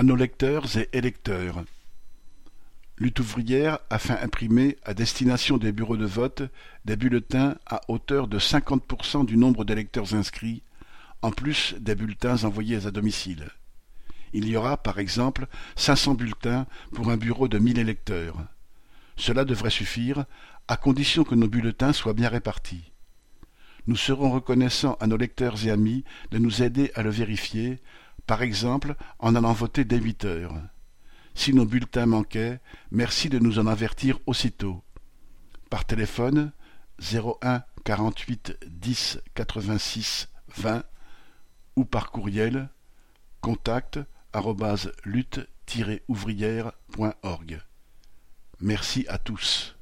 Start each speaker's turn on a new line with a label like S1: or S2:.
S1: à nos lecteurs et électeurs. Lutte ouvrière a fait imprimer à destination des bureaux de vote des bulletins à hauteur de 50% du nombre d'électeurs inscrits, en plus des bulletins envoyés à domicile. Il y aura, par exemple, 500 bulletins pour un bureau de 1000 électeurs. Cela devrait suffire, à condition que nos bulletins soient bien répartis. Nous serons reconnaissants à nos lecteurs et amis de nous aider à le vérifier, par exemple en allant voter dès huit heures. Si nos bulletins manquaient, merci de nous en avertir aussitôt. Par téléphone 01 48 10 86 20 ou par courriel contact lutte-ouvrière.org. Merci à tous.